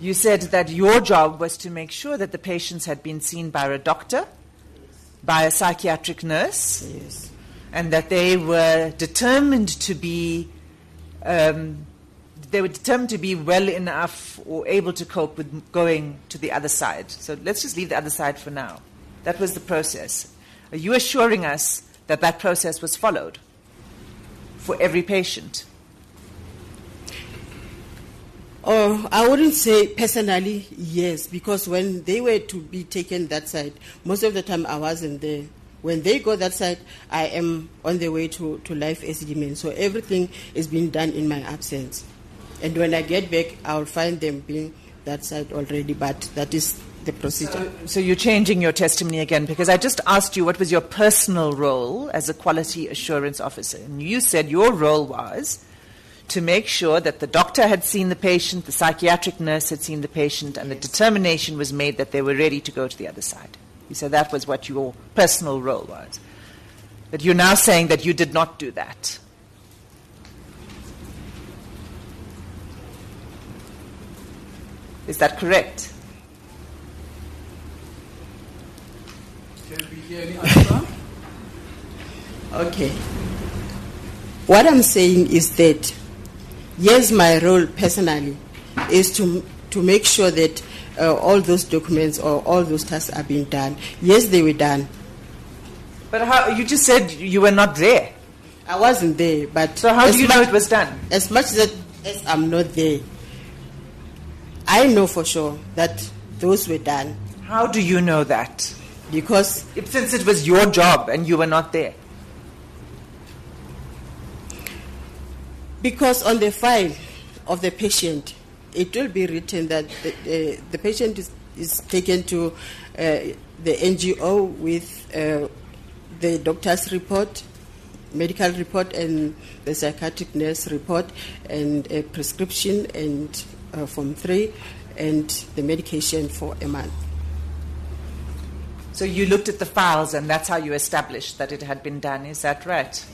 You said that your job was to make sure that the patients had been seen by a doctor, by a psychiatric nurse, Yes. and that they were determined to be um, they were determined to be well enough or able to cope with going to the other side. So let's just leave the other side for now. That was the process. Are you assuring us that that process was followed for every patient? Oh, I wouldn't say personally yes, because when they were to be taken that side, most of the time I wasn't there. When they go that side, I am on the way to, to Life Esidimeni. So everything is being done in my absence. And when I get back, I'll find them being that side already, but that is the procedure. So you're changing your testimony again because I just asked you what was your personal role as a quality assurance officer. And you said your role was to make sure that the doctor had seen the patient, the psychiatric nurse had seen the patient, and the determination was made that they were ready to go to the other side. You said that was what your personal role was. But you're now saying that you did not do that. Is that correct? Can we hear any answer? Okay. What I'm saying is that, yes, my role personally is to, to make sure that uh, all those documents or all those tasks are being done. Yes, they were done. But how, you just said you were not there. I wasn't there, but So how do you know it was done? As much as, as I'm not there, I know for sure that those were done How do you know that? because since it was your job and you were not there. Because on the file of the patient, it will be written that the, uh, the patient is, is taken to uh, the NGO with uh, the doctor's report, medical report, and the psychiatric nurse report, and a prescription, and uh, form three, and the medication for a month. So you looked at the files and that's how you established that it had been done. Is that right?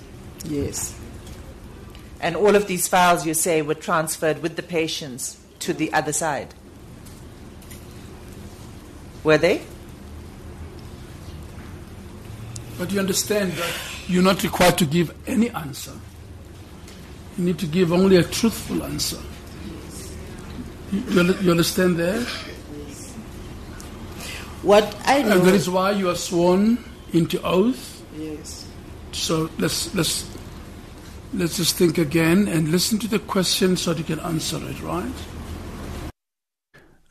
Yes. And all of these files, you say, were transferred with the patients to the other side. Were they? But you understand that you're not required to give any answer. You need to give only a truthful answer. You, you understand that? What I know. And that is why you are sworn into oath. yes. So let's let's let's just think again and listen to the question so that you can answer it, right?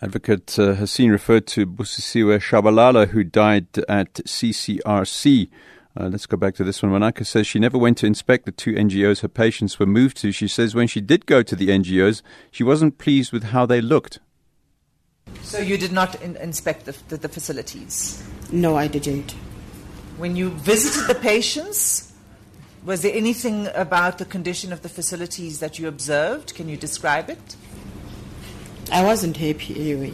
Advocate uh, Hassan referred to Busisiwe Shabalala, who died at CCRC. Uh, let's go back to this one. Manaka says she never went to inspect the two NGOs her patients were moved to. She says when she did go to the NGOs, she wasn't pleased with how they looked. So you did not in- inspect the, the, the facilities. No, I didn't. When you visited the patients, was there anything about the condition of the facilities that you observed? Can you describe it? I wasn't happy anyway.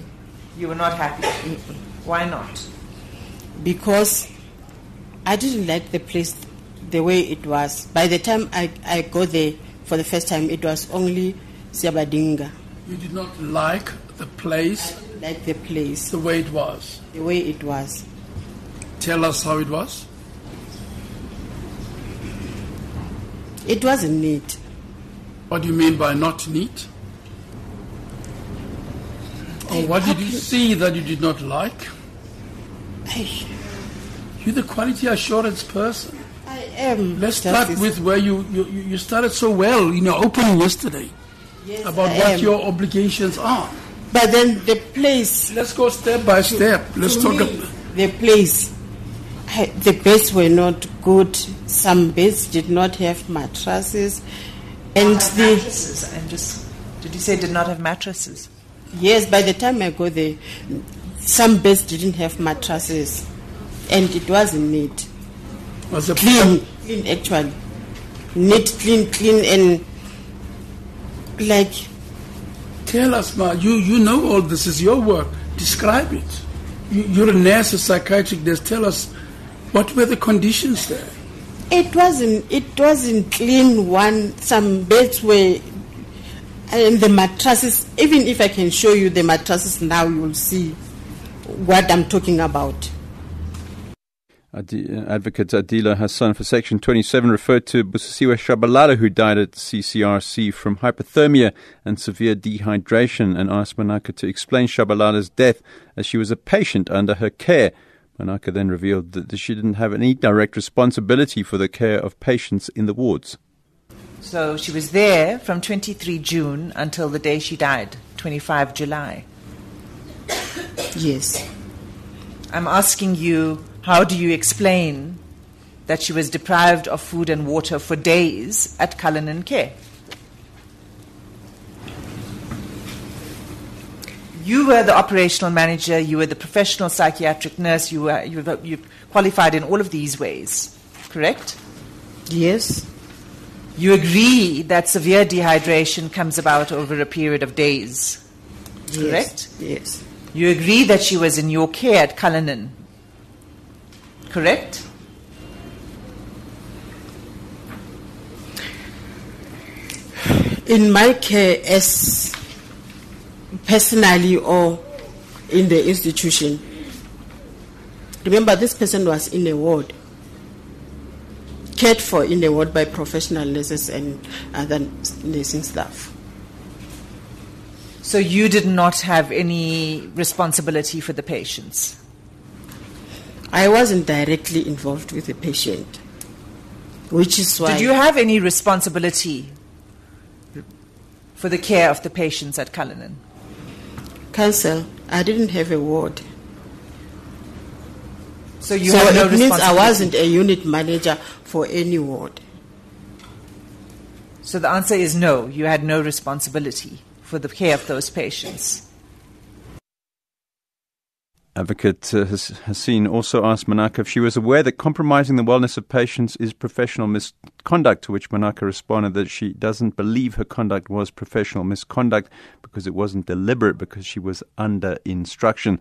You were not happy. Why not? because I didn't like the place the way it was. By the time I, I go there for the first time, it was only Siyabadinga. You did not like the place Like the place, the way it was. the way it was. Tell us how it was. It wasn't neat. What do you mean by not neat? Oh, or what did you see that you did not like? I, You're the quality assurance person. I am. Let's start Justice. with where you, you, you started so well in your opening yesterday Yes, about I what am. your obligations are. But then the place. Let's go step by step. Let's talk. me, ab- the place. I, the beds were not good. Some beds did not have mattresses, and the mattresses. I'm just. Did you say did not have mattresses? Yes, by the time I go there, some beds didn't have mattresses, and it wasn't neat. was the Clean, clean actually. Neat, clean, clean, and like Tell us, Ma. You you know all this is your work. Describe it. You, you're a nurse, a psychiatric nurse. Tell us what were the conditions there. it wasn't. It wasn't clean. One, some beds were. And the mattresses, even if I can show you the mattresses now, you will see what I'm talking about. Adi- uh, Advocate Adila Hassan for Section 27 referred to Busisiwe Shabalala, who died at CCRC from hypothermia and severe dehydration, and asked Manaka to explain Shabalala's death as she was a patient under her care. Manaka then revealed that she didn't have any direct responsibility for the care of patients in the wards. So she was there from 23 June until the day she died, 25 July. Yes. I'm asking you, how do you explain that she was deprived of food and water for days at Cullinan Care? You were the operational manager, you were the professional psychiatric nurse, you, were, you, were, you qualified in all of these ways, correct? Yes. You agree that severe dehydration comes about over a period of days, correct? Yes. yes. You agree that she was in your care at Cullinan, correct? In my care, as personally or in the institution, remember this person was in a ward, cared for in a ward by professional nurses and other nursing staff. So you did not have any responsibility for the patients? I wasn't directly involved with the patient, which is why. Did you have any responsibility for the care of the patients at Cullinan? Counsel, I didn't have a ward. So you so had no it means I wasn't a unit manager for any ward. So the answer is no, you had no responsibility for the care of those patients. Advocate uh, also asked Manaka if she was aware that compromising the wellness of patients is professional misconduct, to which Manaka responded that she doesn't believe her conduct was professional misconduct because it wasn't deliberate because she was under instruction.